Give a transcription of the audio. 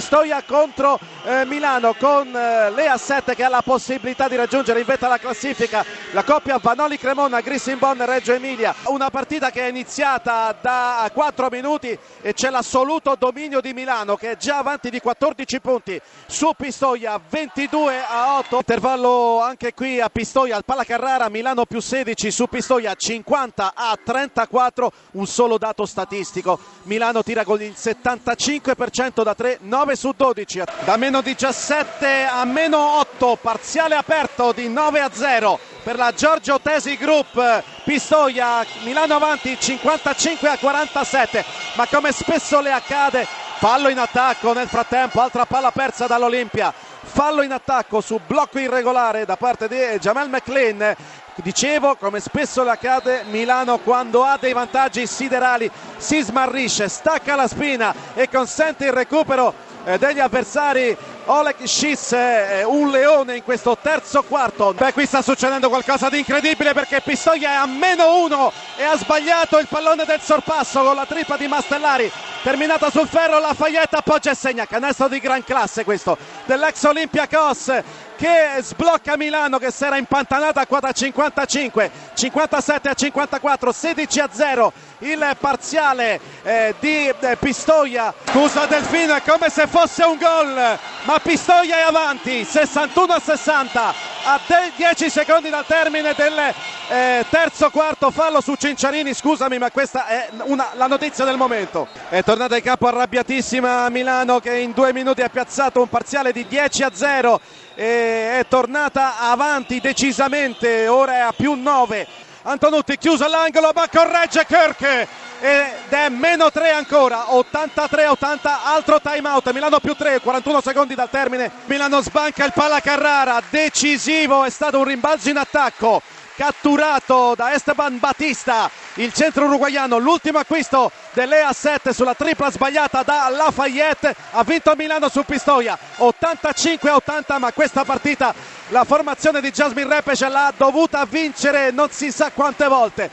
Pistoia contro eh, Milano con eh, Lea 7 che ha la possibilità di raggiungere in vetta la classifica la coppia Vanoli Cremona, Grissimbon Reggio Emilia. Una partita che è iniziata da 4 minuti e c'è l'assoluto dominio di Milano che è già avanti di 14 punti su Pistoia 22 a 8. Intervallo anche qui a Pistoia al Pala Carrara, Milano più 16 su Pistoia 50 a 34, un solo dato statistico. Milano tira con il 75% da 3, 9 su 12. Da meno 17 a meno 8, parziale aperto di 9 a 0 per la Giorgio Tesi Group. Pistoia, Milano avanti 55 a 47, ma come spesso le accade, fallo in attacco nel frattempo, altra palla persa dall'Olimpia. Fallo in attacco su blocco irregolare da parte di Jamel McLean dicevo come spesso le accade Milano quando ha dei vantaggi siderali si smarrisce stacca la spina e consente il recupero degli avversari Oleg Schiss è un leone in questo terzo quarto. Beh qui sta succedendo qualcosa di incredibile perché Pistoia è a meno uno e ha sbagliato il pallone del sorpasso con la tripla di Mastellari. Terminata sul ferro Lafayette appoggia e segna. Canestro di gran classe questo dell'ex Olympiacos che sblocca Milano che si era impantanata a quota 55 57 a 54 16 a 0 il parziale eh, di eh, Pistoia. Scusa Delfino è come se fosse un gol ma Pistoia è avanti 61 a 60 a 10 secondi dal termine del eh, terzo quarto fallo su Cinciarini scusami ma questa è una, la notizia del momento. È tornata in campo arrabbiatissima Milano che in due minuti ha piazzato un parziale di 10 a 0 e è tornata avanti decisamente ora è a più 9 Antonutti chiuso all'angolo ma corregge Kirk ed è meno 3 ancora 83-80 altro time out Milano più 3 41 secondi dal termine Milano sbanca il palla Carrara decisivo è stato un rimbalzo in attacco catturato da Esteban Batista il centro uruguaiano l'ultimo acquisto dell'EA 7 sulla tripla sbagliata da Lafayette ha vinto Milano su Pistoia 85-80 ma questa partita la formazione di Jasmine Repes l'ha dovuta vincere non si sa quante volte